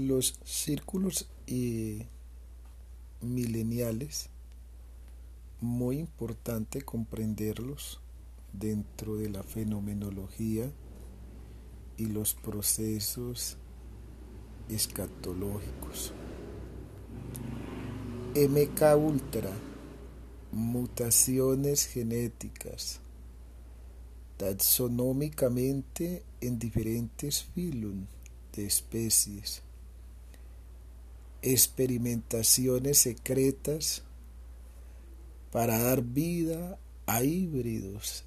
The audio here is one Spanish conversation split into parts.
Los círculos mileniales, muy importante comprenderlos dentro de la fenomenología y los procesos escatológicos. MK Ultra, mutaciones genéticas, taxonómicamente en diferentes filum de especies, experimentaciones secretas para dar vida a híbridos,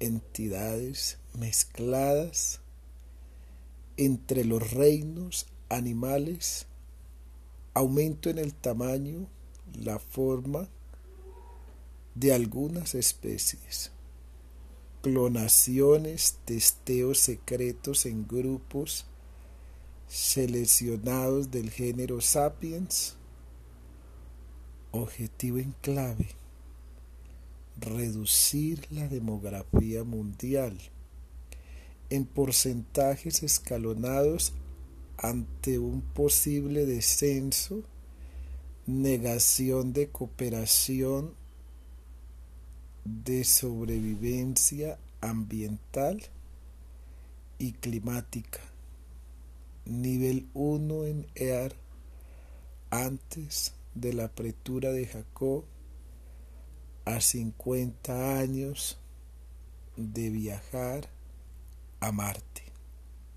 entidades mezcladas entre los reinos animales, aumento en el tamaño, la forma de algunas especies, clonaciones, testeos secretos en grupos seleccionados del género sapiens, objetivo en clave, reducir la demografía mundial en porcentajes escalonados ante un posible descenso, negación de cooperación de sobrevivencia ambiental y climática. Nivel 1 en EAR antes de la apertura de Jacob a 50 años de viajar a Marte.